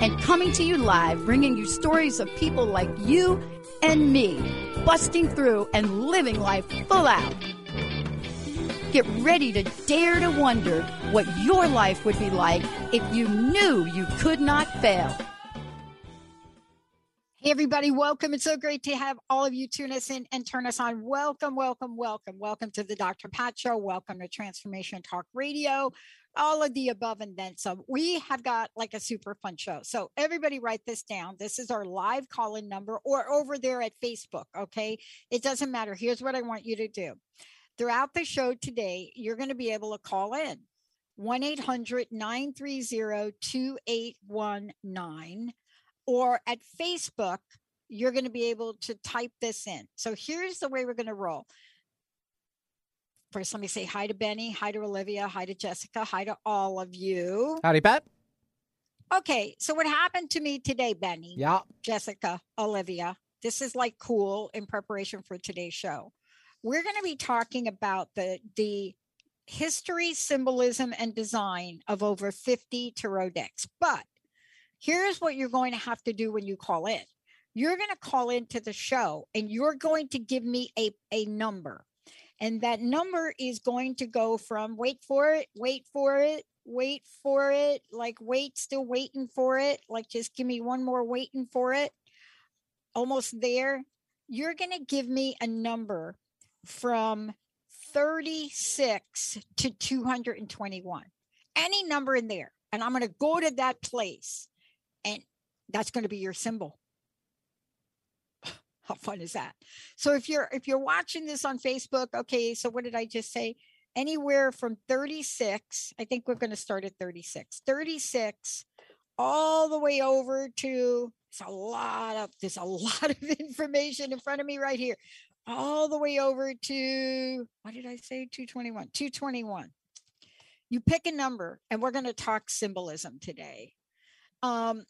and coming to you live, bringing you stories of people like you and me, busting through and living life full out. Get ready to dare to wonder what your life would be like if you knew you could not fail. Hey, everybody, welcome. It's so great to have all of you tune us in and turn us on. Welcome, welcome, welcome. Welcome to the Dr. Pat Show. Welcome to Transformation Talk Radio all of the above and then some. We have got like a super fun show. So everybody write this down. This is our live call-in number or over there at Facebook, okay? It doesn't matter. Here's what I want you to do. Throughout the show today, you're going to be able to call in 1-800-930-2819 or at Facebook, you're going to be able to type this in. So here's the way we're going to roll first let me say hi to Benny, hi to Olivia, hi to Jessica, hi to all of you. Howdy, Pat. Okay, so what happened to me today, Benny? Yeah. Jessica, Olivia. This is like cool in preparation for today's show. We're going to be talking about the the history, symbolism, and design of over 50 tarot decks. But here's what you're going to have to do when you call in. You're going to call into the show and you're going to give me a, a number and that number is going to go from wait for it, wait for it, wait for it, like wait, still waiting for it, like just give me one more waiting for it, almost there. You're going to give me a number from 36 to 221, any number in there. And I'm going to go to that place, and that's going to be your symbol. How fun is that? So if you're if you're watching this on Facebook, okay, so what did I just say? Anywhere from 36, I think we're going to start at 36. 36 all the way over to it's a lot of there's a lot of information in front of me right here. All the way over to what did I say? 221. 221. You pick a number and we're going to talk symbolism today. Um,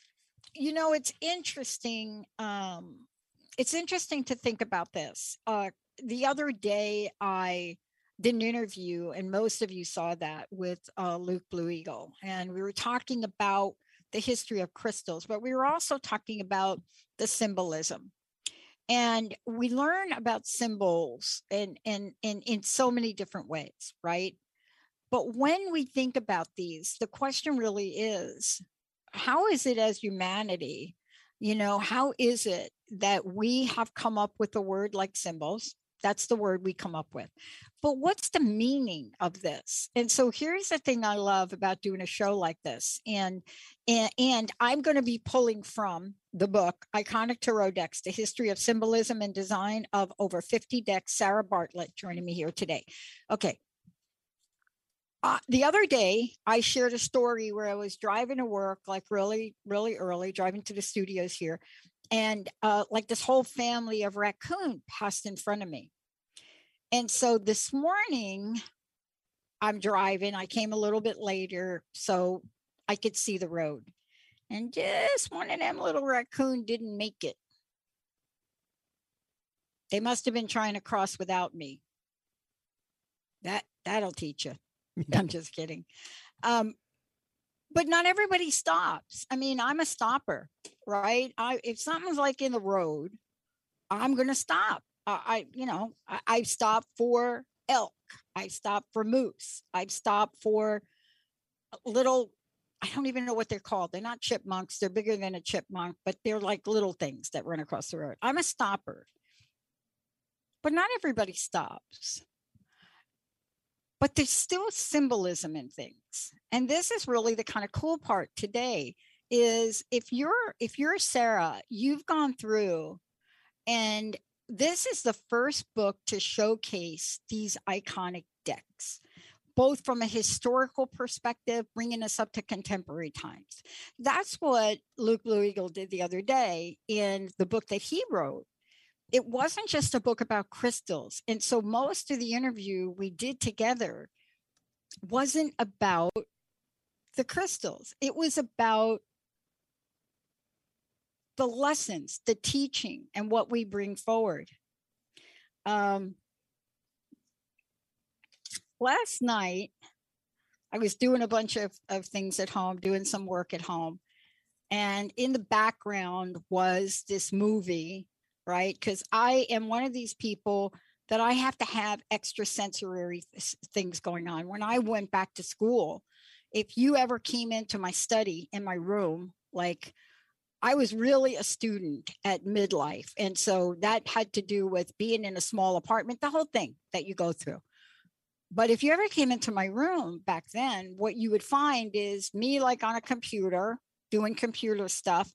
you know, it's interesting. Um, it's interesting to think about this. Uh, the other day, I did an interview, and most of you saw that with uh, Luke Blue Eagle, and we were talking about the history of crystals, but we were also talking about the symbolism. And we learn about symbols in, in, in, in so many different ways, right? But when we think about these, the question really is how is it as humanity you know, how is it that we have come up with a word like symbols? That's the word we come up with. But what's the meaning of this? And so here's the thing I love about doing a show like this. And and, and I'm going to be pulling from the book Iconic Tarot Decks: The History of Symbolism and Design of Over 50 Decks. Sarah Bartlett joining me here today. Okay, uh, the other day i shared a story where i was driving to work like really really early driving to the studios here and uh, like this whole family of raccoon passed in front of me. And so this morning i'm driving i came a little bit later so i could see the road. And just one of them little raccoon didn't make it. They must have been trying to cross without me. That that'll teach you. I'm just kidding. Um, but not everybody stops. I mean, I'm a stopper, right? I if something's like in the road, I'm gonna stop. I, you know, I, I stop for elk. I stop for moose. I've stopped for little. I don't even know what they're called. They're not chipmunks. They're bigger than a chipmunk, but they're like little things that run across the road. I'm a stopper. But not everybody stops but there's still symbolism in things and this is really the kind of cool part today is if you're if you're sarah you've gone through and this is the first book to showcase these iconic decks both from a historical perspective, bringing us up to contemporary times. That's what Luke Blue Eagle did the other day in the book that he wrote. It wasn't just a book about crystals. And so most of the interview we did together wasn't about the crystals, it was about the lessons, the teaching, and what we bring forward. Um, last night, I was doing a bunch of, of things at home, doing some work at home. And in the background was this movie, right? Because I am one of these people that I have to have extra extrasensory things going on. When I went back to school, if you ever came into my study in my room, like I was really a student at midlife. And so that had to do with being in a small apartment, the whole thing that you go through. But if you ever came into my room back then, what you would find is me like on a computer doing computer stuff.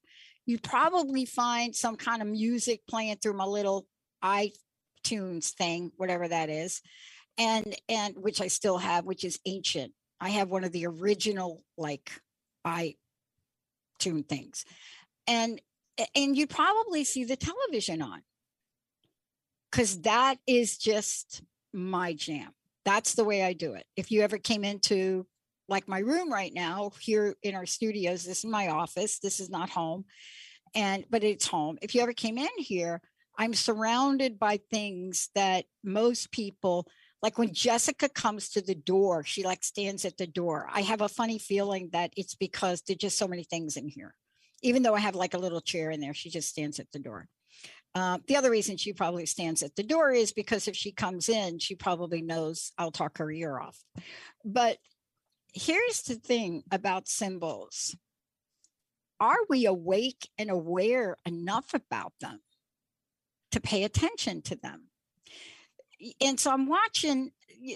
You'd probably find some kind of music playing through my little iTunes thing, whatever that is. And and which I still have, which is ancient. I have one of the original like iTunes things. And and you'd probably see the television on because that is just my jam that's the way I do it. If you ever came into like my room right now here in our studios, this is my office. This is not home. And but it's home. If you ever came in here, I'm surrounded by things that most people like when Jessica comes to the door, she like stands at the door. I have a funny feeling that it's because there's just so many things in here. Even though I have like a little chair in there, she just stands at the door. Uh, the other reason she probably stands at the door is because if she comes in, she probably knows I'll talk her ear off. But here's the thing about symbols are we awake and aware enough about them to pay attention to them? And so I'm watching,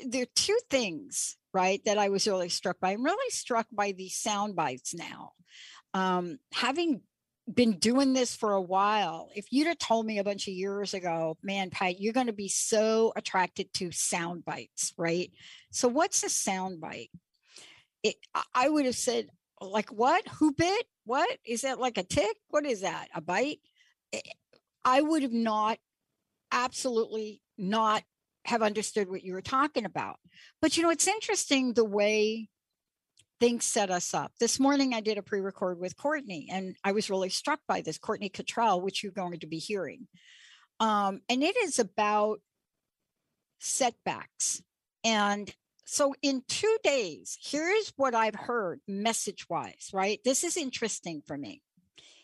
there are two things, right, that I was really struck by. I'm really struck by these sound bites now. Um, having been doing this for a while, if you'd have told me a bunch of years ago, man, Pat, you're going to be so attracted to sound bites, right? So, what's a sound bite? It, I would have said, like, what? Who bit? What is that? Like a tick? What is that? A bite? Eh, I would have not, absolutely not have understood what you were talking about. But you know, it's interesting the way things set us up. This morning, I did a pre record with Courtney, and I was really struck by this Courtney Cottrell, which you're going to be hearing. Um, and it is about setbacks. And so, in two days, here's what I've heard message wise, right? This is interesting for me.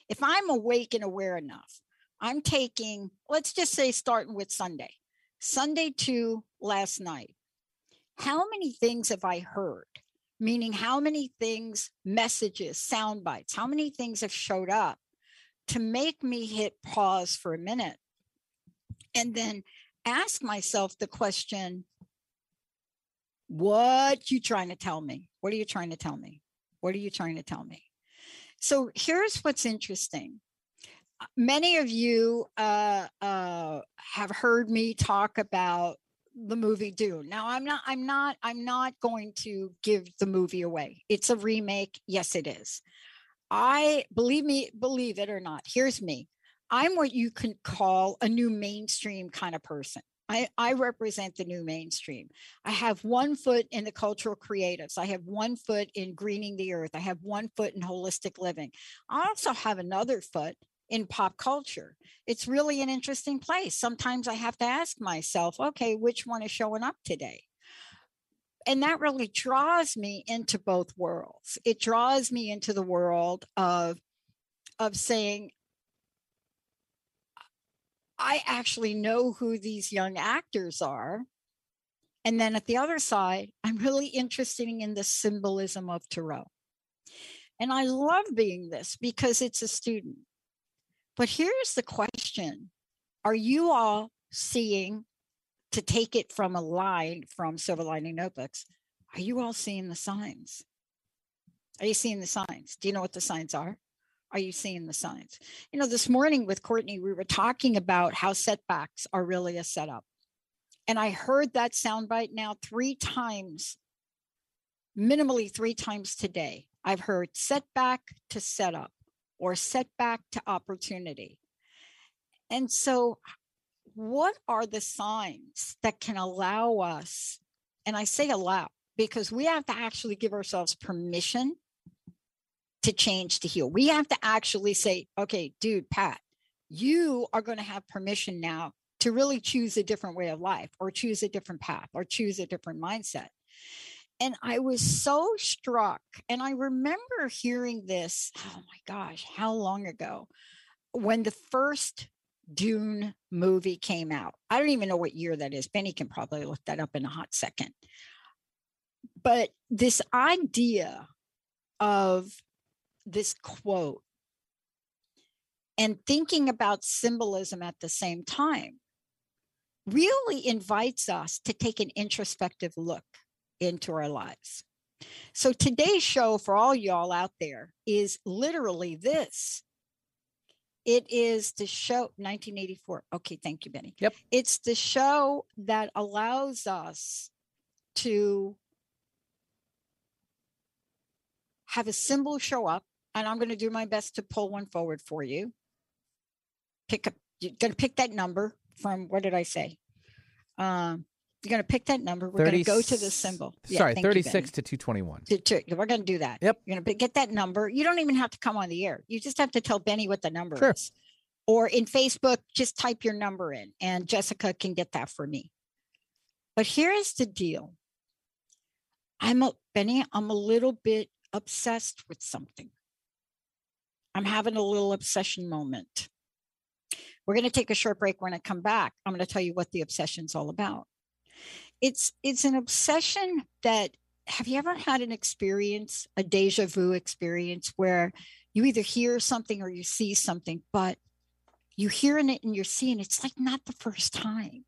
If I'm awake and aware enough, I'm taking, let's just say, starting with Sunday, Sunday to last night. How many things have I heard meaning how many things, messages, sound bites, how many things have showed up to make me hit pause for a minute and then ask myself the question what you trying to tell me what are you trying to tell me what are you trying to tell me so here's what's interesting many of you uh, uh, have heard me talk about the movie Dune. Now I'm not I'm not I'm not going to give the movie away. It's a remake. Yes it is. I believe me believe it or not. Here's me. I'm what you can call a new mainstream kind of person. I, I represent the new mainstream. I have one foot in the cultural creatives. I have one foot in greening the earth. I have one foot in holistic living. I also have another foot in pop culture. It's really an interesting place. Sometimes I have to ask myself, okay, which one is showing up today? And that really draws me into both worlds. It draws me into the world of of saying I actually know who these young actors are. And then at the other side, I'm really interested in the symbolism of Tarot. And I love being this because it's a student. But here's the question Are you all seeing, to take it from a line from Silver Lining Notebooks, are you all seeing the signs? Are you seeing the signs? Do you know what the signs are? Are you seeing the signs? You know, this morning with Courtney, we were talking about how setbacks are really a setup. And I heard that soundbite now three times minimally three times today, I've heard setback to setup or setback to opportunity. And so, what are the signs that can allow us? And I say allow because we have to actually give ourselves permission to change to heal. We have to actually say, okay, dude, Pat, you are going to have permission now to really choose a different way of life or choose a different path or choose a different mindset. And I was so struck. And I remember hearing this, oh my gosh, how long ago? When the first Dune movie came out. I don't even know what year that is. Benny can probably look that up in a hot second. But this idea of this quote and thinking about symbolism at the same time really invites us to take an introspective look into our lives. So today's show for all y'all out there is literally this. It is the show 1984. Okay, thank you, Benny. Yep. It's the show that allows us to have a symbol show up, and I'm going to do my best to pull one forward for you. Pick up, you're going to pick that number from what did I say? Um, you're going to pick that number. We're going to go to the symbol. Yeah, sorry, 36 you, to 221. To, to, we're going to do that. Yep. You're going to get that number. You don't even have to come on the air. You just have to tell Benny what the number sure. is. Or in Facebook, just type your number in and Jessica can get that for me. But here is the deal. I'm a Benny, I'm a little bit obsessed with something. I'm having a little obsession moment. We're going to take a short break. When I come back, I'm going to tell you what the obsession's all about. It's it's an obsession that have you ever had an experience, a deja vu experience where you either hear something or you see something, but you hearing it and you're seeing it's like not the first time.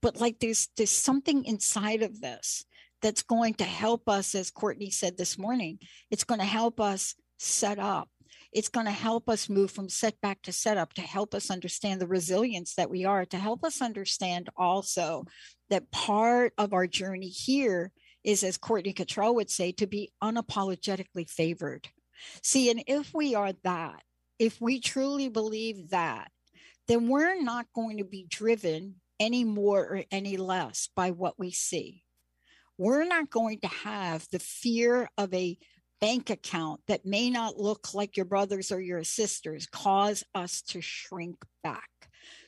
But like there's there's something inside of this that's going to help us, as Courtney said this morning, it's going to help us set up it's going to help us move from setback to setup to help us understand the resilience that we are, to help us understand also that part of our journey here is, as Courtney Cottrell would say, to be unapologetically favored. See, and if we are that, if we truly believe that, then we're not going to be driven any more or any less by what we see. We're not going to have the fear of a bank account that may not look like your brothers or your sisters cause us to shrink back.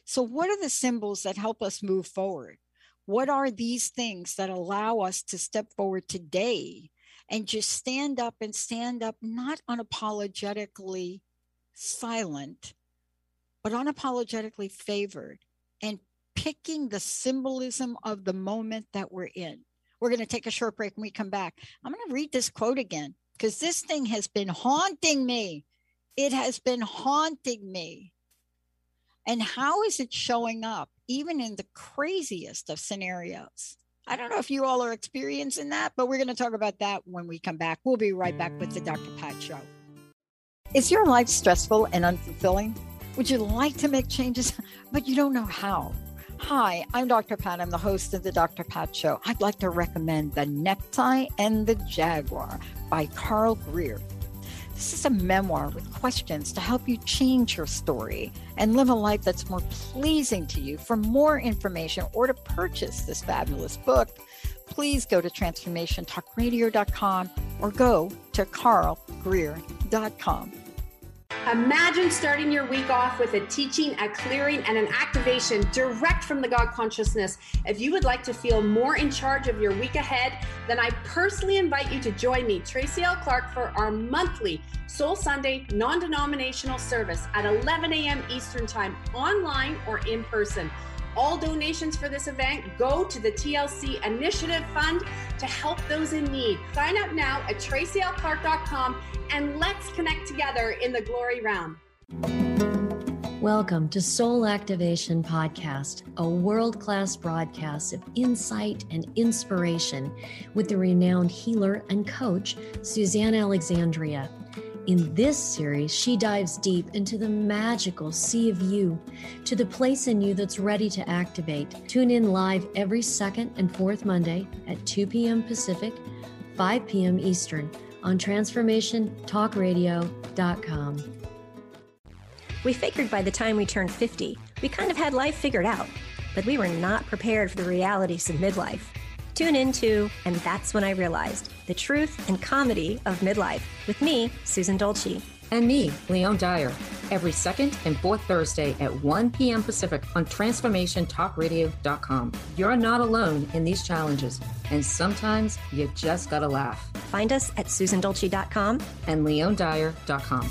So, what are the symbols that help us move forward? What are these things that allow us to step forward today and just stand up and stand up, not unapologetically silent, but unapologetically favored and picking the symbolism of the moment that we're in? We're going to take a short break when we come back. I'm going to read this quote again because this thing has been haunting me. It has been haunting me. And how is it showing up, even in the craziest of scenarios? I don't know if you all are experiencing that, but we're going to talk about that when we come back. We'll be right back with the Dr. Pat Show. Is your life stressful and unfulfilling? Would you like to make changes, but you don't know how? Hi, I'm Dr. Pat. I'm the host of the Dr. Pat Show. I'd like to recommend The Necktie and the Jaguar by Carl Greer. This is a memoir with questions to help you change your story and live a life that's more pleasing to you. For more information or to purchase this fabulous book, please go to transformationtalkradio.com or go to carlgreer.com. Imagine starting your week off with a teaching, a clearing, and an activation direct from the God consciousness. If you would like to feel more in charge of your week ahead, then I personally invite you to join me, Tracy L. Clark, for our monthly Soul Sunday non denominational service at 11 a.m. Eastern Time, online or in person. All donations for this event go to the TLC Initiative Fund to help those in need. Sign up now at tracylclark.com and let's connect together in the glory realm. Welcome to Soul Activation Podcast, a world class broadcast of insight and inspiration with the renowned healer and coach, Suzanne Alexandria. In this series, she dives deep into the magical sea of you, to the place in you that's ready to activate. Tune in live every second and fourth Monday at 2 p.m. Pacific, 5 p.m. Eastern on transformationtalkradio.com. We figured by the time we turned 50, we kind of had life figured out, but we were not prepared for the realities of midlife. Tune in to And That's When I Realized the truth and comedy of midlife with me, Susan Dolce. And me, Leon Dyer, every second and fourth Thursday at 1 p.m. Pacific on TransformationTalkRadio.com. You're not alone in these challenges, and sometimes you just gotta laugh. Find us at SusanDolce.com and LeonDyer.com.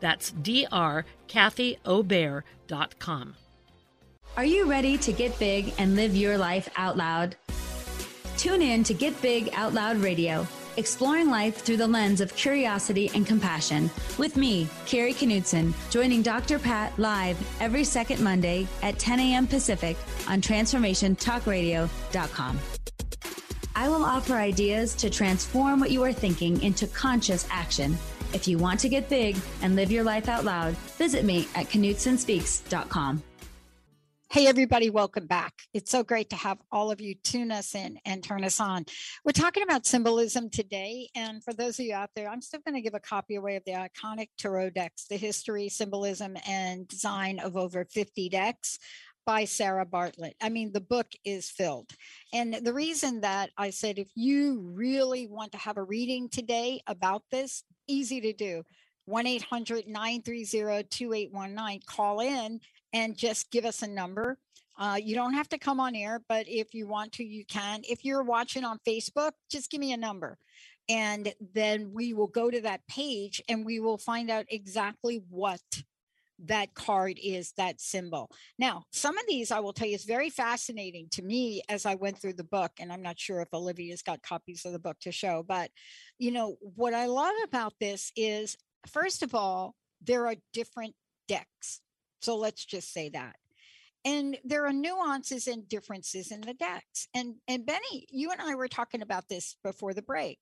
That's drkathyobear.com. Are you ready to get big and live your life out loud? Tune in to Get Big Out Loud Radio, exploring life through the lens of curiosity and compassion, with me, Carrie Knudsen, joining Dr. Pat live every second Monday at 10 a.m. Pacific on TransformationTalkRadio.com. I will offer ideas to transform what you are thinking into conscious action if you want to get big and live your life out loud, visit me at KnudsenSpeaks.com. Hey, everybody, welcome back. It's so great to have all of you tune us in and turn us on. We're talking about symbolism today. And for those of you out there, I'm still going to give a copy away of the iconic tarot decks, the history, symbolism, and design of over 50 decks by Sarah Bartlett. I mean, the book is filled. And the reason that I said, if you really want to have a reading today about this, easy to do. 1 800 930 2819. Call in and just give us a number. Uh, you don't have to come on air, but if you want to, you can. If you're watching on Facebook, just give me a number. And then we will go to that page and we will find out exactly what that card is that symbol. Now, some of these I will tell you is very fascinating to me as I went through the book, and I'm not sure if Olivia's got copies of the book to show, but you know, what I love about this is first of all, there are different decks. So let's just say that. And there are nuances and differences in the decks. And and Benny, you and I were talking about this before the break.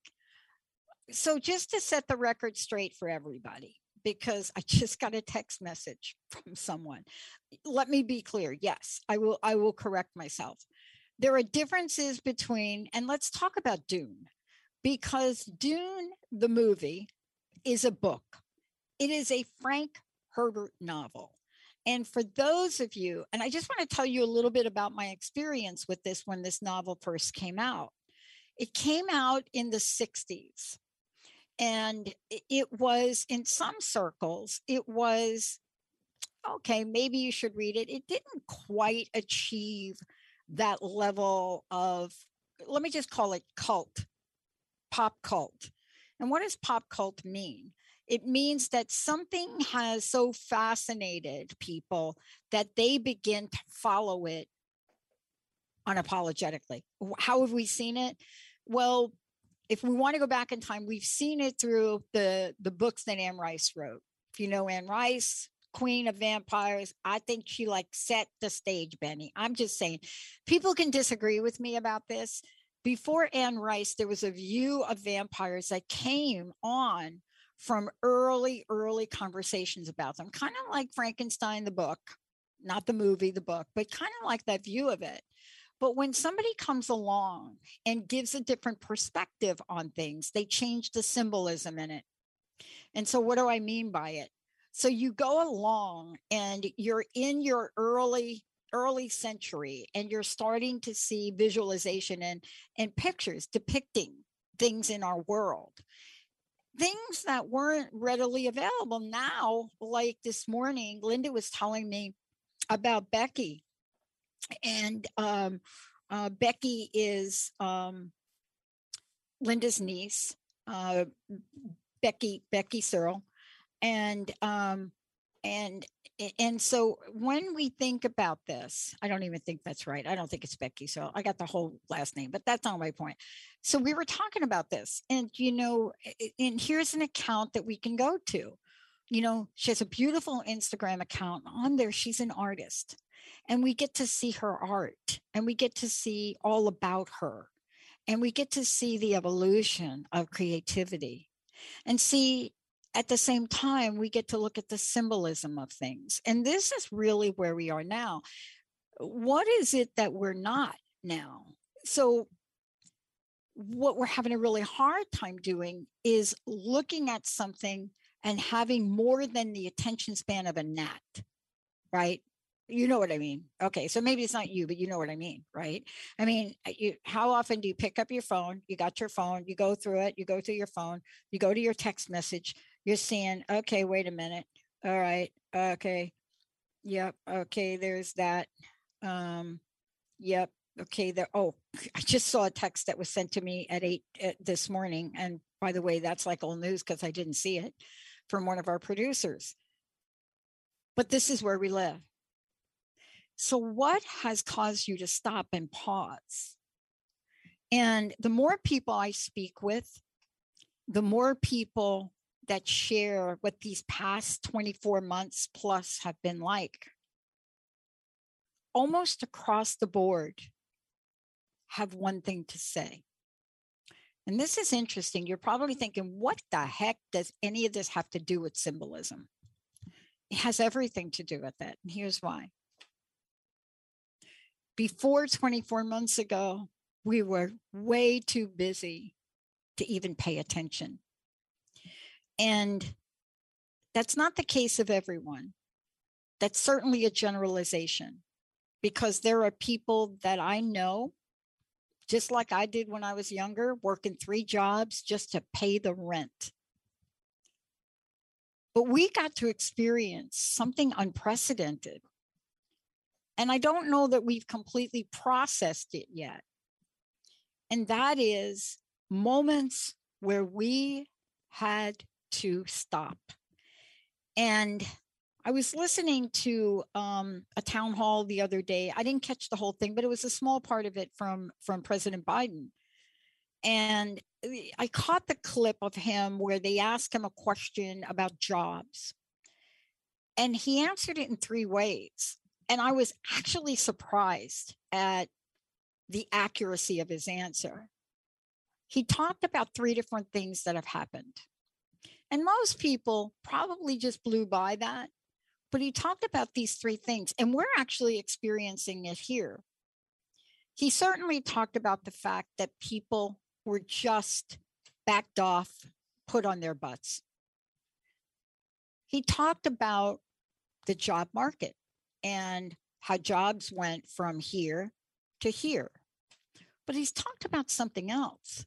So just to set the record straight for everybody, because I just got a text message from someone. Let me be clear. Yes, I will I will correct myself. There are differences between and let's talk about Dune because Dune the movie is a book. It is a Frank Herbert novel. And for those of you, and I just want to tell you a little bit about my experience with this when this novel first came out. It came out in the 60s and it was in some circles it was okay maybe you should read it. It didn't quite achieve that level of let me just call it cult pop cult. And what does pop cult mean? It means that something has so fascinated people that they begin to follow it unapologetically. How have we seen it? Well if we want to go back in time, we've seen it through the the books that Anne Rice wrote. If you know Anne Rice, Queen of Vampires, I think she like set the stage, Benny. I'm just saying, people can disagree with me about this. Before Anne Rice, there was a view of vampires that came on from early, early conversations about them, kind of like Frankenstein, the book, not the movie, the book, but kind of like that view of it. But when somebody comes along and gives a different perspective on things, they change the symbolism in it. And so, what do I mean by it? So, you go along and you're in your early early century and you're starting to see visualization and and pictures depicting things in our world things that weren't readily available now like this morning linda was telling me about becky and um, uh, Becky is um, Linda's niece, uh, Becky Becky Searle, and um, and and so when we think about this, I don't even think that's right. I don't think it's Becky. So I got the whole last name, but that's not my point. So we were talking about this, and you know, and here's an account that we can go to. You know, she has a beautiful Instagram account on there. She's an artist, and we get to see her art, and we get to see all about her, and we get to see the evolution of creativity, and see at the same time, we get to look at the symbolism of things. And this is really where we are now. What is it that we're not now? So, what we're having a really hard time doing is looking at something and having more than the attention span of a gnat, right? You know what I mean? Okay, so maybe it's not you, but you know what I mean, right? I mean, uh, you, how often do you pick up your phone? You got your phone, you go through it, you go through your phone, you go to your text message, you're seeing, okay, wait a minute. All right. Okay. Yep. Okay. There's that. Um, yep. Okay. There. Oh, I just saw a text that was sent to me at eight at this morning. And by the way, that's like old news because I didn't see it from one of our producers. But this is where we live. So, what has caused you to stop and pause? And the more people I speak with, the more people that share what these past 24 months plus have been like almost across the board have one thing to say. And this is interesting. You're probably thinking, what the heck does any of this have to do with symbolism? It has everything to do with it. And here's why. Before 24 months ago, we were way too busy to even pay attention and that's not the case of everyone. That's certainly a generalization because there are people that I know, just like I did when I was younger, working three jobs just to pay the rent. But we got to experience something unprecedented. And I don't know that we've completely processed it yet. And that is moments where we had to stop. And I was listening to um, a town hall the other day. I didn't catch the whole thing, but it was a small part of it from from President Biden. And I caught the clip of him where they asked him a question about jobs. And he answered it in three ways. And I was actually surprised at the accuracy of his answer. He talked about three different things that have happened. And most people probably just blew by that. But he talked about these three things, and we're actually experiencing it here. He certainly talked about the fact that people were just backed off, put on their butts. He talked about the job market and how jobs went from here to here. But he's talked about something else.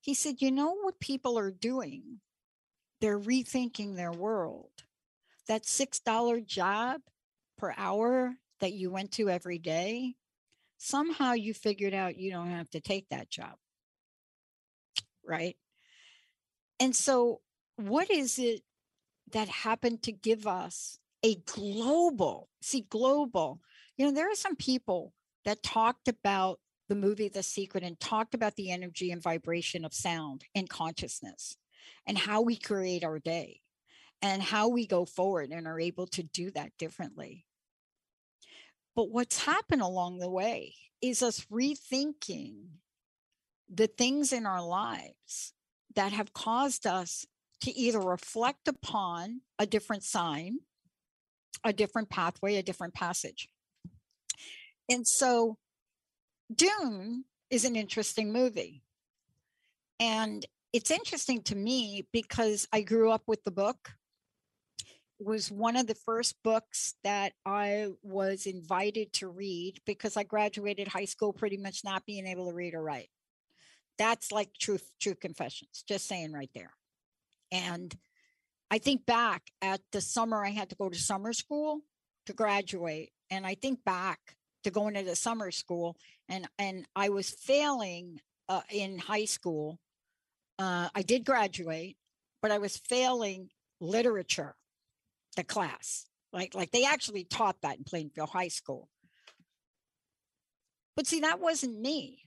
He said, you know what people are doing they're rethinking their world. That $6 job per hour that you went to every day, somehow you figured out you don't have to take that job. Right. And so, what is it that happened to give us a global, see, global? You know, there are some people that talked about the movie The Secret and talked about the energy and vibration of sound and consciousness and how we create our day and how we go forward and are able to do that differently. But what's happened along the way is us rethinking the things in our lives that have caused us to either reflect upon a different sign, a different pathway, a different passage. And so Dune is an interesting movie. And it's interesting to me because I grew up with the book. It was one of the first books that I was invited to read because I graduated high school pretty much not being able to read or write. That's like truth, true confessions, just saying right there. And I think back at the summer I had to go to summer school to graduate. And I think back to going to the summer school and and I was failing uh, in high school uh, I did graduate, but I was failing literature. the class. Like, like they actually taught that in Plainfield High School. But see, that wasn't me.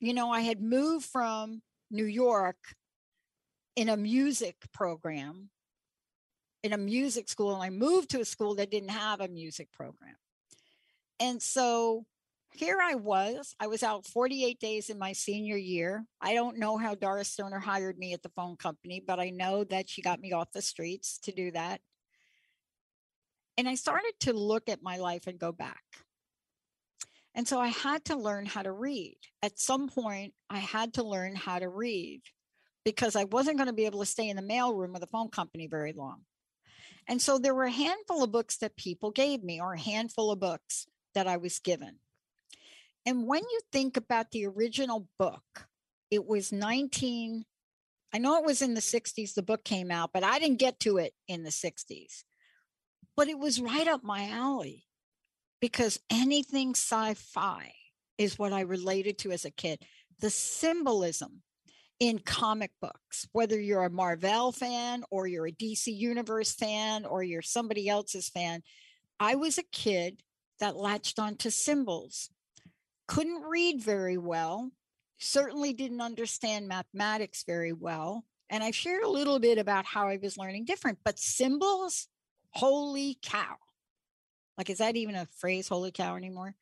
You know, I had moved from New York in a music program, in a music school, and I moved to a school that didn't have a music program. And so here I was. I was out 48 days in my senior year. I don't know how Doris Stoner hired me at the phone company, but I know that she got me off the streets to do that. And I started to look at my life and go back. And so I had to learn how to read. At some point, I had to learn how to read because I wasn't going to be able to stay in the mailroom of the phone company very long. And so there were a handful of books that people gave me, or a handful of books that I was given. And when you think about the original book, it was 19, I know it was in the 60s, the book came out, but I didn't get to it in the 60s. But it was right up my alley because anything sci fi is what I related to as a kid. The symbolism in comic books, whether you're a Marvel fan or you're a DC Universe fan or you're somebody else's fan, I was a kid that latched onto symbols couldn't read very well, certainly didn't understand mathematics very well. And I've shared a little bit about how I was learning different, but symbols, holy cow. Like, is that even a phrase, holy cow, anymore?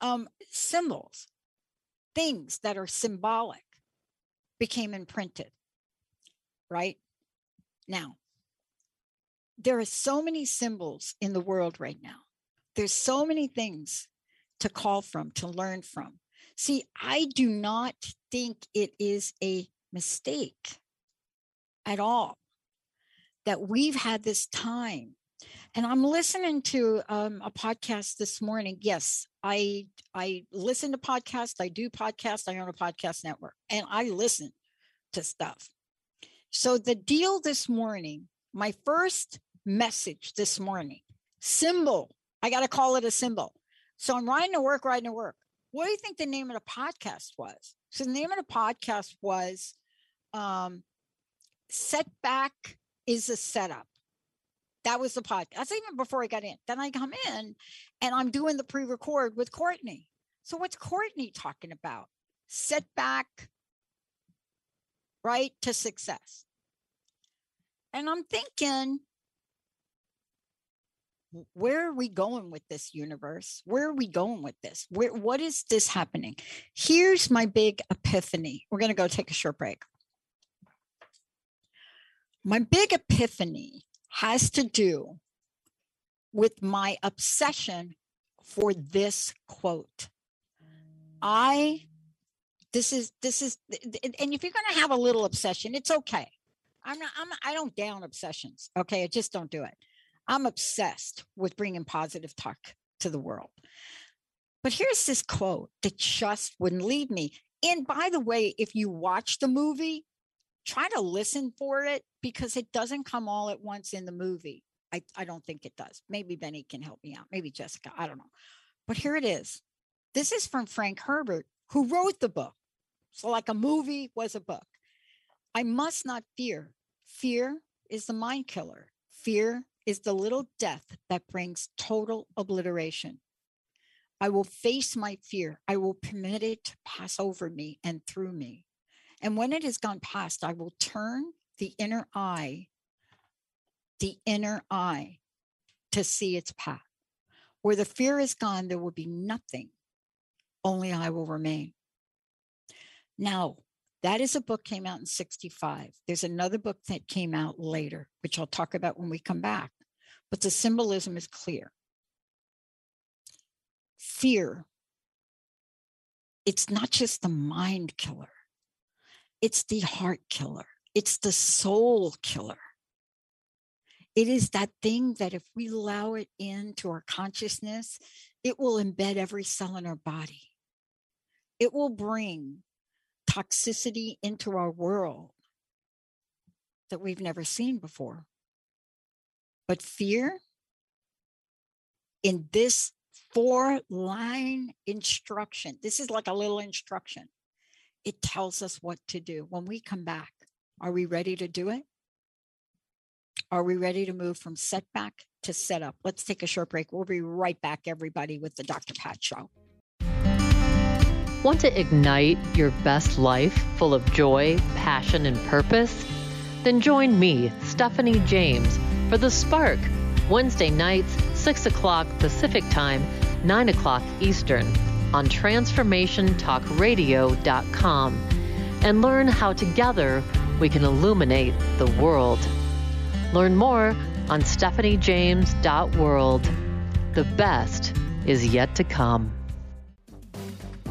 Um, symbols, things that are symbolic became imprinted, right? Now, there are so many symbols in the world right now. There's so many things to call from, to learn from. See, I do not think it is a mistake at all that we've had this time. And I'm listening to um, a podcast this morning. Yes, I I listen to podcasts. I do podcasts. I own a podcast network, and I listen to stuff. So the deal this morning, my first message this morning, symbol. I got to call it a symbol. So I'm riding to work, riding to work. What do you think the name of the podcast was? So the name of the podcast was um, Setback is a Setup. That was the podcast. That's even before I got in. Then I come in and I'm doing the pre record with Courtney. So what's Courtney talking about? Setback, right, to success. And I'm thinking, where are we going with this universe? Where are we going with this? Where what is this happening? Here's my big epiphany. We're going to go take a short break. My big epiphany has to do with my obsession for this quote. I this is this is and if you're going to have a little obsession, it's okay. I'm not I'm I don't down obsessions. Okay, I just don't do it. I'm obsessed with bringing positive talk to the world. But here's this quote that just wouldn't leave me. And by the way, if you watch the movie, try to listen for it because it doesn't come all at once in the movie. I, I don't think it does. Maybe Benny can help me out. Maybe Jessica. I don't know. But here it is. This is from Frank Herbert, who wrote the book. So, like a movie was a book. I must not fear. Fear is the mind killer. Fear is the little death that brings total obliteration. I will face my fear. I will permit it to pass over me and through me. And when it has gone past, I will turn the inner eye, the inner eye to see its path. Where the fear is gone, there will be nothing. Only I will remain. Now, that is a book came out in 65. There's another book that came out later, which I'll talk about when we come back but the symbolism is clear. Fear, it's not just the mind killer, it's the heart killer, it's the soul killer. It is that thing that if we allow it into our consciousness, it will embed every cell in our body. It will bring toxicity into our world that we've never seen before. But fear in this four line instruction, this is like a little instruction. It tells us what to do. When we come back, are we ready to do it? Are we ready to move from setback to setup? Let's take a short break. We'll be right back, everybody, with the Dr. Pat Show. Want to ignite your best life full of joy, passion, and purpose? Then join me, Stephanie James, for The Spark, Wednesday nights, 6 o'clock Pacific Time, 9 o'clock Eastern, on TransformationTalkRadio.com, and learn how together we can illuminate the world. Learn more on stephaniejames.world. The best is yet to come.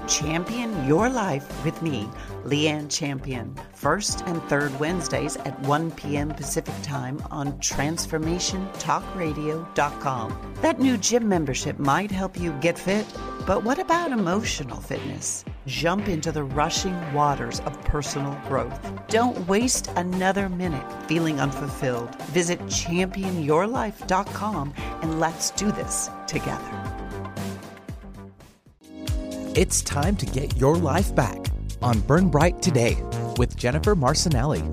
Champion Your Life with me, Leanne Champion, first and third Wednesdays at 1 p.m. Pacific Time on TransformationTalkRadio.com. That new gym membership might help you get fit, but what about emotional fitness? Jump into the rushing waters of personal growth. Don't waste another minute feeling unfulfilled. Visit championyourlife.com and let's do this together. It's time to get your life back on Burn Bright Today with Jennifer Marcinelli.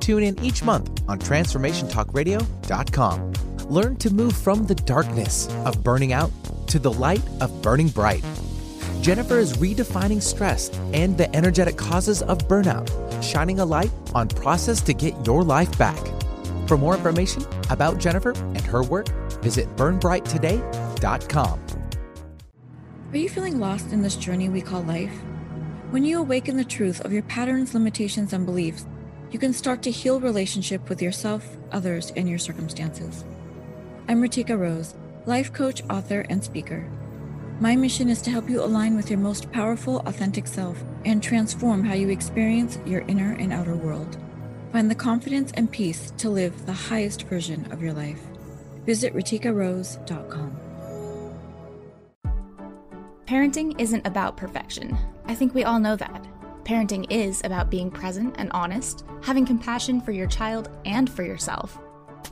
Tune in each month on TransformationTalkRadio.com. Learn to move from the darkness of burning out to the light of burning bright. Jennifer is redefining stress and the energetic causes of burnout, shining a light on process to get your life back. For more information about Jennifer and her work, visit burnbrighttoday.com. Are you feeling lost in this journey we call life? When you awaken the truth of your patterns, limitations, and beliefs, you can start to heal relationship with yourself, others, and your circumstances. I'm Ratika Rose, life coach, author, and speaker. My mission is to help you align with your most powerful, authentic self and transform how you experience your inner and outer world. Find the confidence and peace to live the highest version of your life. Visit RatikaRose.com. Parenting isn't about perfection. I think we all know that. Parenting is about being present and honest, having compassion for your child and for yourself,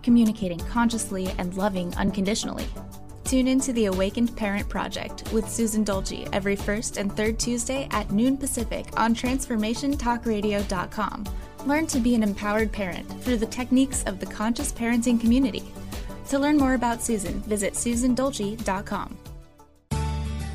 communicating consciously and loving unconditionally. Tune in to the Awakened Parent Project with Susan Dolce every first and third Tuesday at noon Pacific on TransformationTalkRadio.com. Learn to be an empowered parent through the techniques of the conscious parenting community. To learn more about Susan, visit SusanDolce.com.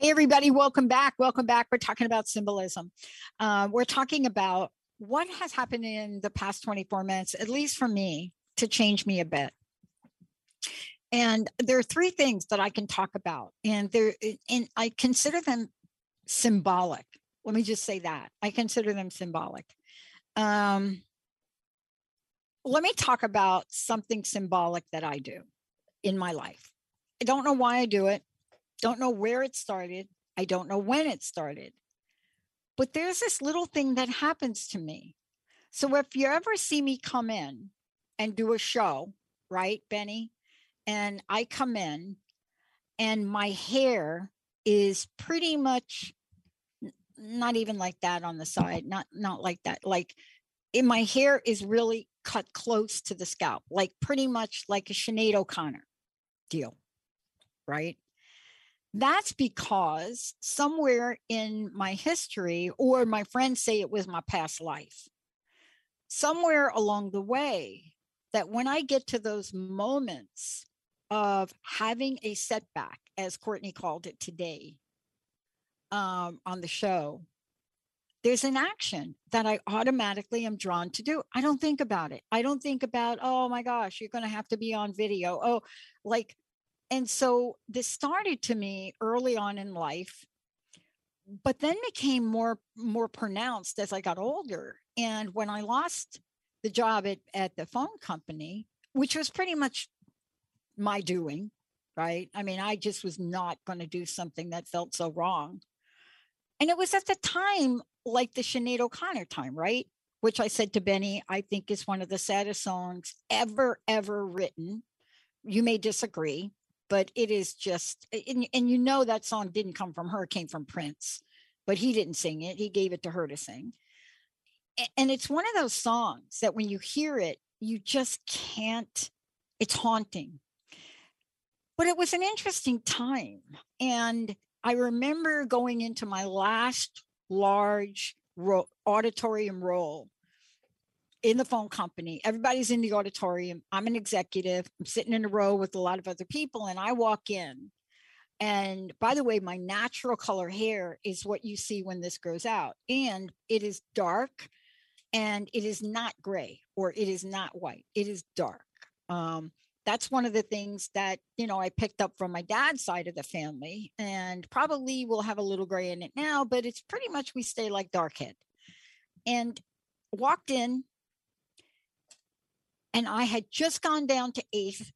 Hey, everybody, welcome back. Welcome back. We're talking about symbolism. Uh, we're talking about what has happened in the past 24 minutes, at least for me, to change me a bit. And there are three things that I can talk about, and there, and I consider them symbolic. Let me just say that I consider them symbolic. Um, let me talk about something symbolic that I do in my life. I don't know why I do it. Don't know where it started. I don't know when it started. But there's this little thing that happens to me. So if you ever see me come in and do a show, right, Benny? And I come in and my hair is pretty much not even like that on the side, not not like that. Like in my hair is really cut close to the scalp, like pretty much like a Sinead O'Connor deal, right? That's because somewhere in my history, or my friends say it was my past life, somewhere along the way, that when I get to those moments of having a setback, as Courtney called it today um, on the show, there's an action that I automatically am drawn to do. I don't think about it. I don't think about, oh my gosh, you're going to have to be on video. Oh, like and so this started to me early on in life but then became more more pronounced as i got older and when i lost the job at, at the phone company which was pretty much my doing right i mean i just was not going to do something that felt so wrong and it was at the time like the Sinead O'Connor time, right? which I said to Benny, I think is one of the saddest songs ever, ever written. You may disagree, but it is just, and, and you know that song didn't come from her, it came from Prince, but he didn't sing it. He gave it to her to sing. And it's one of those songs that when you hear it, you just can't, it's haunting. But it was an interesting time. And I remember going into my last large ro- auditorium role in the phone company. Everybody's in the auditorium. I'm an executive. I'm sitting in a row with a lot of other people, and I walk in. And by the way, my natural color hair is what you see when this grows out. And it is dark and it is not gray or it is not white. It is dark. Um, that's one of the things that you know I picked up from my dad's side of the family, and probably will have a little gray in it now, but it's pretty much we stay like dark head. And walked in, and I had just gone down to Eighth,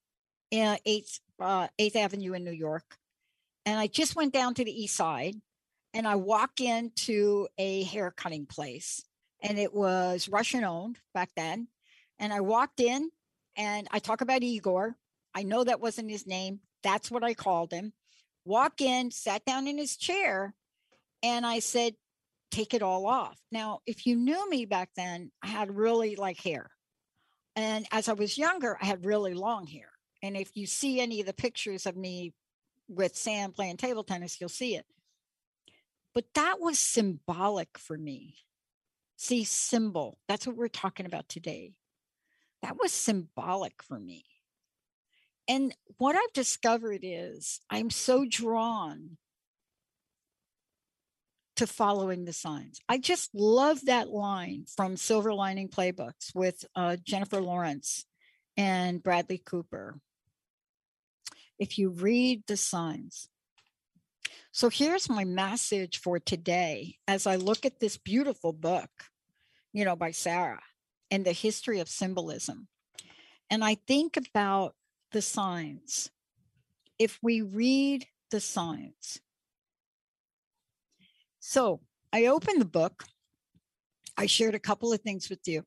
uh, Eighth, uh, Eighth Avenue in New York, and I just went down to the East Side, and I walk into a hair cutting place, and it was Russian owned back then, and I walked in and I talk about Igor. I know that wasn't his name. That's what I called him. Walk in, sat down in his chair, and I said, Take it all off. Now, if you knew me back then, I had really like hair. And as I was younger, I had really long hair. And if you see any of the pictures of me with Sam playing table tennis, you'll see it. But that was symbolic for me. See, symbol. That's what we're talking about today that was symbolic for me. And what I've discovered is I'm so drawn to following the signs. I just love that line from Silver Lining Playbooks with uh, Jennifer Lawrence and Bradley Cooper. If you read the signs. So here's my message for today as I look at this beautiful book, you know, by Sarah and the history of symbolism. And I think about the signs. If we read the signs, so I opened the book. I shared a couple of things with you.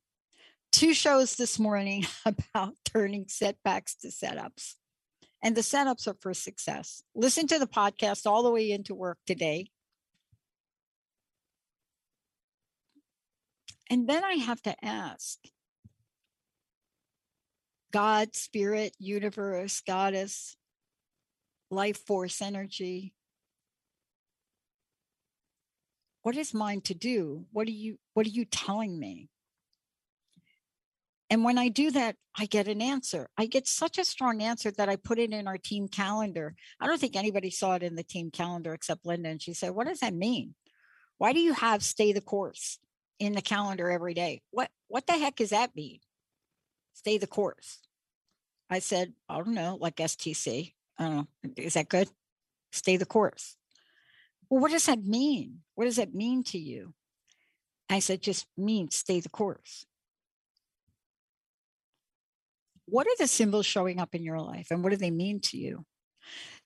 Two shows this morning about turning setbacks to setups. And the setups are for success. Listen to the podcast all the way into work today. And then I have to ask God, spirit, universe, goddess, life force, energy. What is mine to do? What are you what are you telling me? And when I do that, I get an answer. I get such a strong answer that I put it in our team calendar. I don't think anybody saw it in the team calendar except Linda. And she said, What does that mean? Why do you have stay the course? in the calendar every day. What what the heck does that mean? Stay the course. I said, I don't know, like STC. I don't know. Is that good? Stay the course. Well, what does that mean? What does that mean to you? I said, just mean stay the course. What are the symbols showing up in your life and what do they mean to you?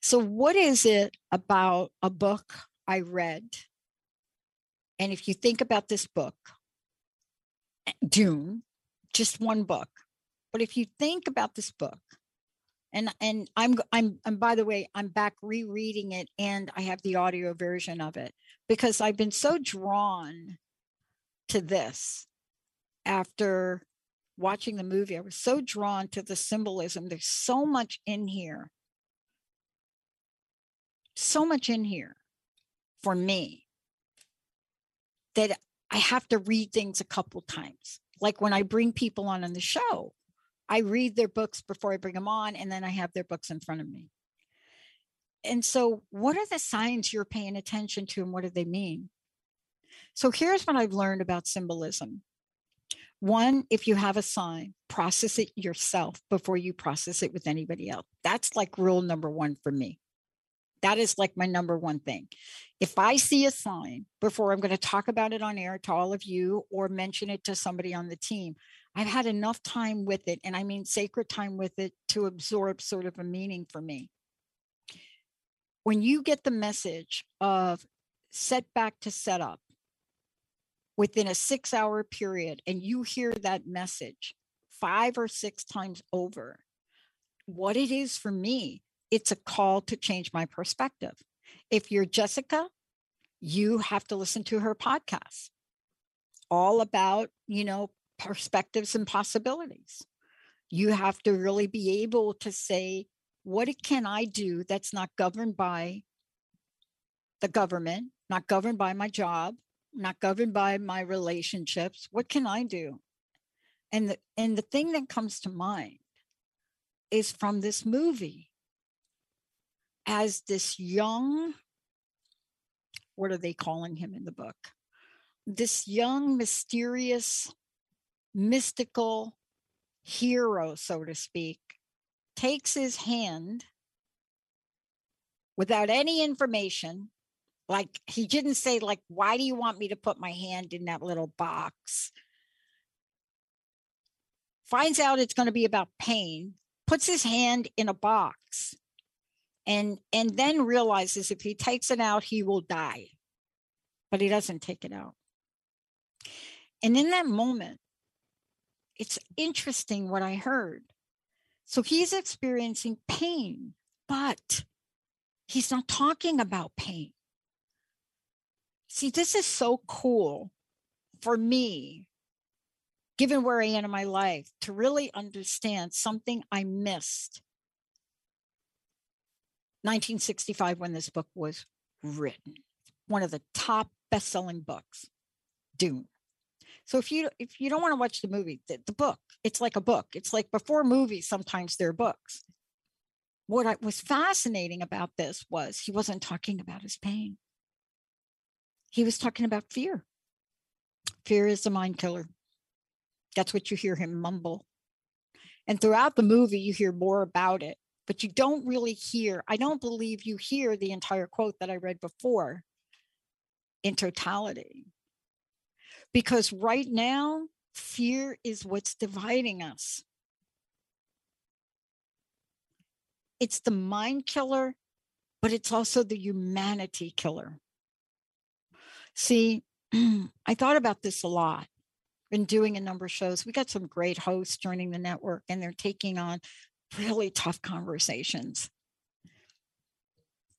So, what is it about a book I read and if you think about this book, eh, Dune, just one book, but if you think about this book, and and I'm I'm and by the way, I'm back rereading it and I have the audio version of it because I've been so drawn to this after watching the movie. I was so drawn to the symbolism. There's so much in here. So much in here for me that I have to read things a couple times. Like when I bring people on on the show, I read their books before I bring them on, and then I have their books in front of me. And so, what are the signs you're paying attention to, and what do they mean? So, here's what I've learned about symbolism. One, if you have a sign, process it yourself before you process it with anybody else. That's like rule number one for me. That is like my number one thing. If I see a sign before I'm going to talk about it on air to all of you or mention it to somebody on the team, I've had enough time with it, and I mean sacred time with it to absorb sort of a meaning for me. When you get the message of setback to setup, within a six hour period and you hear that message five or six times over, what it is for me, it's a call to change my perspective. If you're Jessica, you have to listen to her podcast all about, you know, perspectives and possibilities. You have to really be able to say, what can I do that's not governed by the government, not governed by my job, not governed by my relationships? What can I do? And the, and the thing that comes to mind is from this movie as this young what are they calling him in the book this young mysterious mystical hero so to speak takes his hand without any information like he didn't say like why do you want me to put my hand in that little box? Finds out it's going to be about pain puts his hand in a box and and then realizes if he takes it out he will die. But he doesn't take it out. And in that moment it's interesting what i heard so he's experiencing pain but he's not talking about pain see this is so cool for me given where I am in my life, to really understand something I missed. 1965, when this book was written, one of the top best-selling books, Dune. So if you if you don't want to watch the movie, the, the book, it's like a book. It's like before movies, sometimes they're books. What I, was fascinating about this was he wasn't talking about his pain. He was talking about fear. Fear is the mind killer. That's what you hear him mumble. And throughout the movie, you hear more about it, but you don't really hear, I don't believe you hear the entire quote that I read before in totality. Because right now, fear is what's dividing us. It's the mind killer, but it's also the humanity killer. See, I thought about this a lot been doing a number of shows. We got some great hosts joining the network, and they're taking on really tough conversations.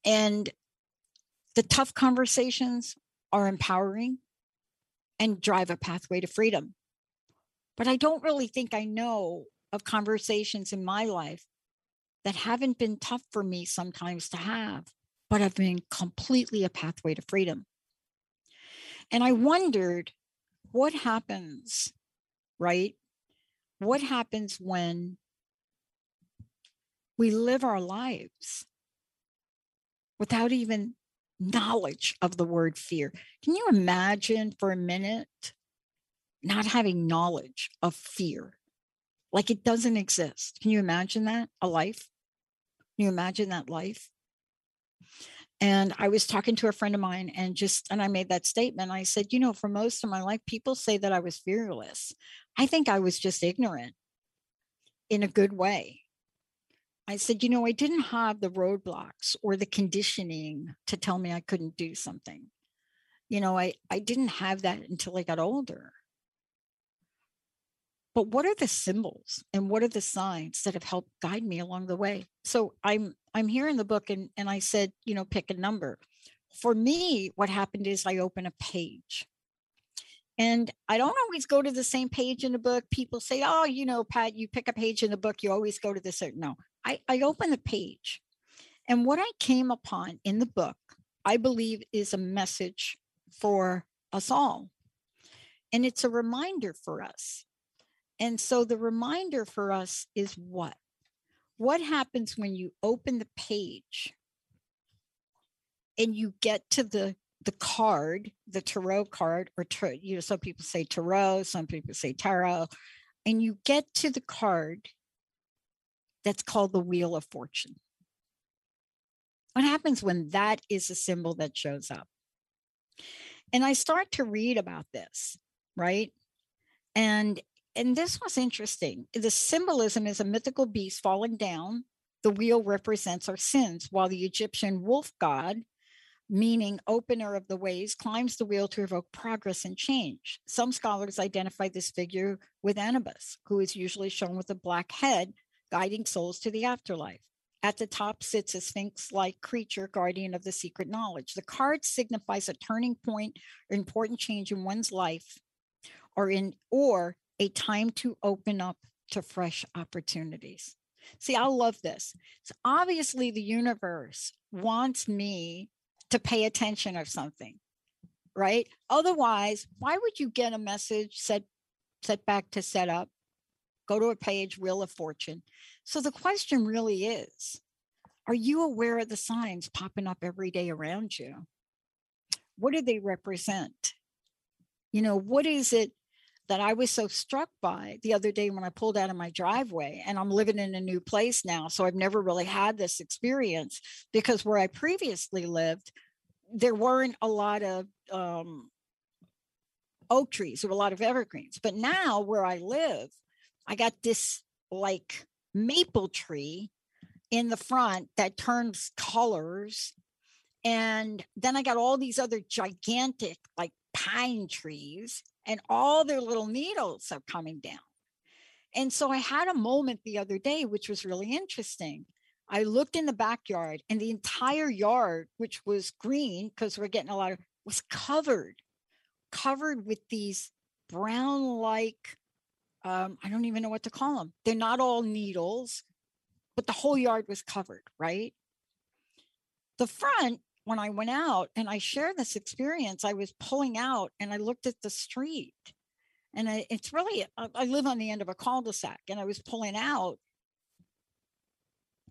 And the tough conversations are empowering and drive a pathway to freedom. But I don't really think I know of conversations in my life that haven't been tough for me sometimes to have, but have been completely a pathway to freedom. And I wondered what happens, right? What happens when we live our lives without even knowledge of the word fear? Can you imagine for a minute not having knowledge of fear? Like it doesn't exist. Can you imagine that? A life? Can you imagine that life? And I was talking to a friend of mine and just, and I made that statement. I said, you know, for most of my life, people say that I was fearless. I think I was just ignorant in a good way. I said, you know, I didn't have the roadblocks or the conditioning to tell me I couldn't do something. You know, I, I didn't have that until I got older. But what are the symbols and what are the signs that have helped guide me along the way? So I'm I'm here in the book and, and I said, you know, pick a number. For me, what happened is I open a page. And I don't always go to the same page in the book. People say, oh, you know, Pat, you pick a page in the book, you always go to the certain. No, I, I open the page. And what I came upon in the book, I believe is a message for us all. And it's a reminder for us. And so the reminder for us is what? what happens when you open the page and you get to the the card, the tarot card, or you know, some people say tarot, some people say tarot, and you get to the card that's called the Wheel of Fortune. What happens when that is a symbol that shows up? And I start to read about this, right? And and this was interesting. The symbolism is a mythical beast falling down. The wheel represents our sins, while the Egyptian wolf god meaning opener of the ways, climbs the wheel to evoke progress and change. Some scholars identify this figure with Anubis, who is usually shown with a black head, guiding souls to the afterlife. At the top sits a sphinx like creature, guardian of the secret knowledge. The card signifies a turning point or important change in one's life or in or a time to open up to fresh opportunities. See, I love this. So obviously the universe wants me to pay attention or something, right? Otherwise, why would you get a message set set back to set up? Go to a page, Wheel of Fortune. So the question really is, are you aware of the signs popping up every day around you? What do they represent? You know, what is it that I was so struck by the other day when I pulled out of my driveway and I'm living in a new place now. So I've never really had this experience because where I previously lived, there weren't a lot of um, oak trees, were a lot of evergreens. But now where I live, I got this like maple tree in the front that turns colors. And then I got all these other gigantic, like pine trees and all their little needles are coming down. And so I had a moment the other day, which was really interesting. I looked in the backyard and the entire yard, which was green because we're getting a lot of, was covered, covered with these brown like, um, I don't even know what to call them. They're not all needles, but the whole yard was covered, right? The front when I went out and I shared this experience, I was pulling out and I looked at the street. And I, it's really, I live on the end of a cul de sac and I was pulling out.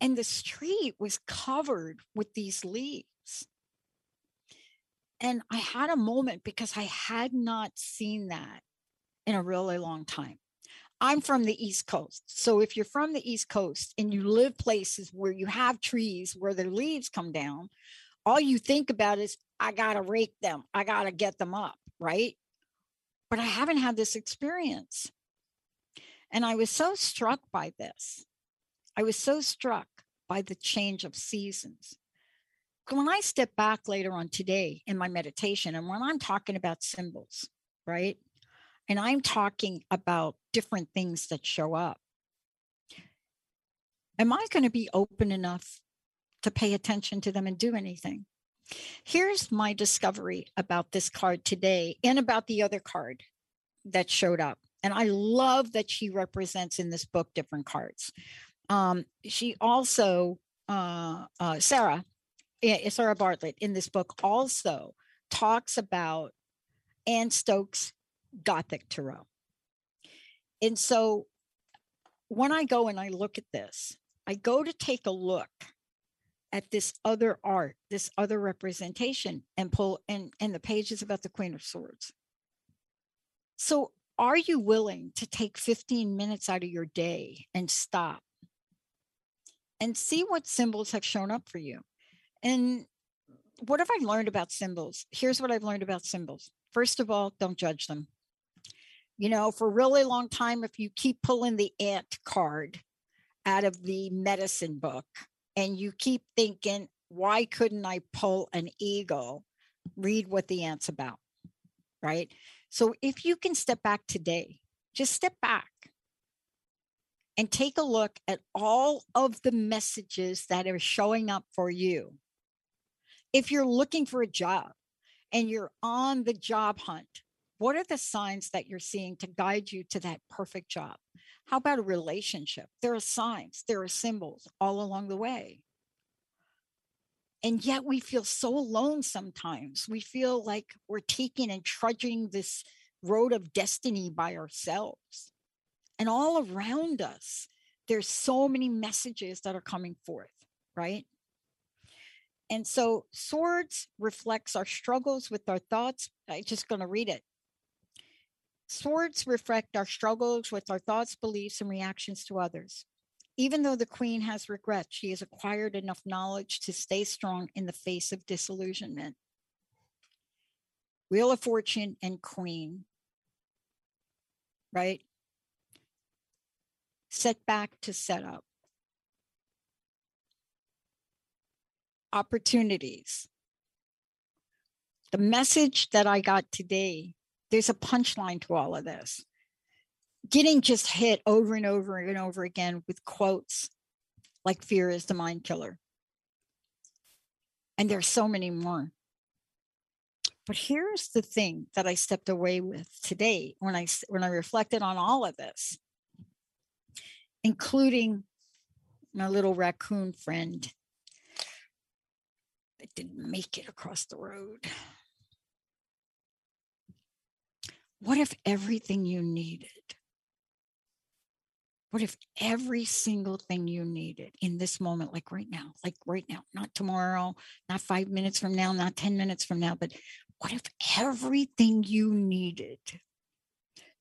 And the street was covered with these leaves. And I had a moment because I had not seen that in a really long time. I'm from the East Coast. So if you're from the East Coast and you live places where you have trees where their leaves come down, all you think about is I got to rake them. I got to get them up, right? But I haven't had this experience. And I was so struck by this. I was so struck by the change of seasons. When I step back later on today in my meditation, and when I'm talking about symbols, right? And I'm talking about different things that show up, am I going to be open enough to pay attention to them and do anything. Here's my discovery about this card today and about the other card that showed up. And I love that she represents in this book different cards. Um, she also, uh, uh, Sarah, Sarah Bartlett in this book also talks about Anne Stokes' Gothic Tarot. And so when I go and I look at this, I go to take a look at this other art, this other representation, and pull and and the page is about the Queen of Swords. So are you willing to take 15 minutes out of your day and stop and see what symbols have shown up for you? And what have I learned about symbols? Here's what I've learned about symbols. First of all, don't judge them. You know, for a really long time, if you keep pulling the ant card out of the medicine book, and you keep thinking, why couldn't I pull an eagle? Read what the ant's about, right? So if you can step back today, just step back and take a look at all of the messages that are showing up for you. If you're looking for a job and you're on the job hunt, what are the signs that you're seeing to guide you to that perfect job? How about a relationship? There are signs, there are symbols all along the way. And yet we feel so alone sometimes. We feel like we're taking and trudging this road of destiny by ourselves. And all around us, there's so many messages that are coming forth, right? And so swords reflects our struggles with our thoughts. I'm just going to read it. Swords reflect our struggles with our thoughts, beliefs, and reactions to others. Even though the queen has regret, she has acquired enough knowledge to stay strong in the face of disillusionment. Wheel of Fortune and Queen, right? Setback to set up. Opportunities. The message that I got today, there's a punchline to all of this. Getting just hit over and over and over again with quotes like fear is the mind killer. And there's so many more. But here's the thing that I stepped away with today when I when I reflected on all of this, including my little raccoon friend that didn't make it across the road. What if everything you needed what if every single thing you needed in this moment, like right now, like right now, not tomorrow, not five minutes from now, not 10 minutes from now, but what if everything you needed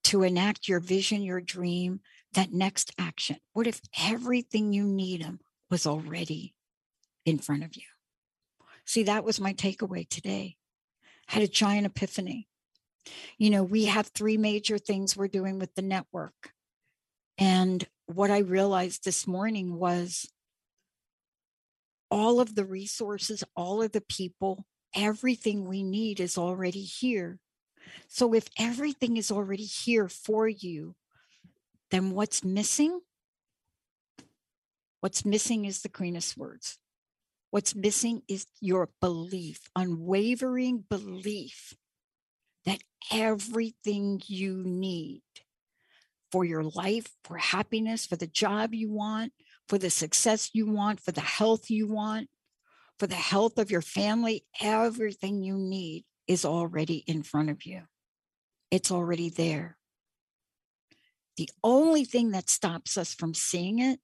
to enact your vision, your dream, that next action, what if everything you need was already in front of you? See, that was my takeaway today. I had a giant epiphany. You know, we have three major things we're doing with the network and what I realized this morning was all of the resources, all of the people, everything we need is already here. So if everything is already here for you, then what's missing? What's missing is the greenest words. What's missing is your belief, unwavering belief everything you need for your life, for happiness, for the job you want, for the success you want, for the health you want, for the health of your family, everything you need is already in front of you. It's already there. The only thing that stops us from seeing it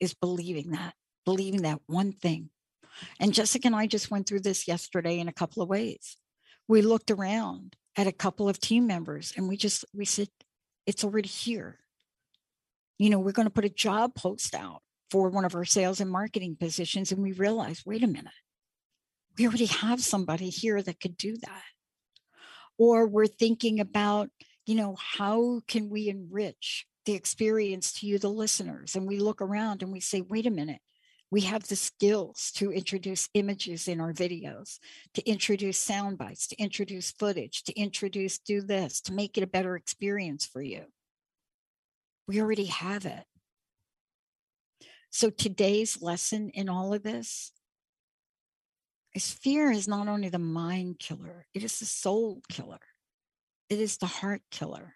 is believing that, believing that one thing. And Jessica and I just went through this yesterday in a couple of ways. We looked around at a couple of team members and we just we said it's already here. You know, we're going to put a job post out for one of our sales and marketing positions, and we realize, wait a minute, we already have somebody here that could do that. Or we're thinking about, you know, how can we enrich the experience to you, the listeners? And we look around and we say, wait a minute, we have the skills to introduce images in our videos, to introduce sound bites, to introduce footage, to introduce do this, to make it a better experience for you. We already have it. So today's lesson in all of this is fear is not only the mind killer, it is the soul killer. It is the heart killer.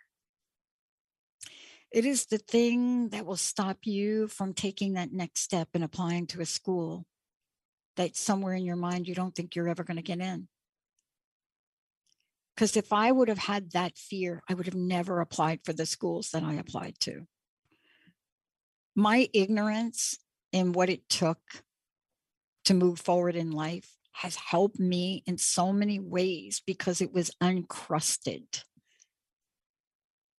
It is the thing that will stop you from taking that next step and applying to a school that somewhere in your mind you don't think you're ever going to get in. Because if I would have had that fear, I would have never applied for the schools that I applied to. My ignorance in what it took to move forward in life has helped me in so many ways because it was uncrusted.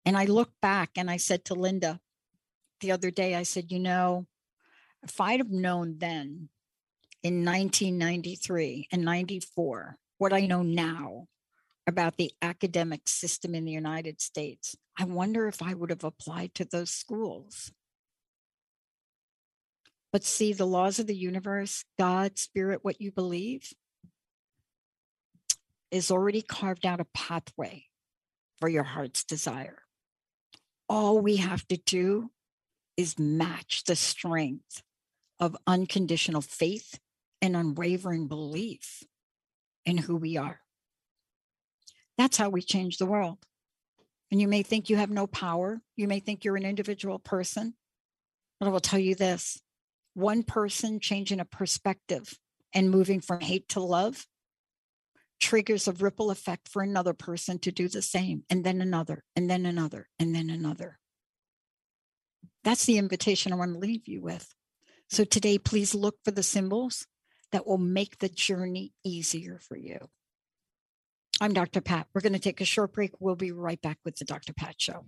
And I look back and I said to Linda the other day, I said, you know, if I'd have known then in 1993 and 94 what I know now about the academic system in the United States, I wonder if I would have applied to those schools. But see, the laws of the universe, God, spirit, what you believe, is already carved out a pathway for your heart's desire all we have to do is match the strength of unconditional faith and unwavering belief in who we are. That's how we change the world. And you may think you have no power. You may think you're an individual person. But I will tell you this one person changing a perspective and moving from hate to love triggers a ripple effect for another person to do the same, and then another, and then another, and then another. That's the invitation I want to leave you with. So today, please look for the symbols that will make the journey easier for you. I'm Dr. Pat. We're going to take a short break. We'll be right back with the Dr. Pat Show.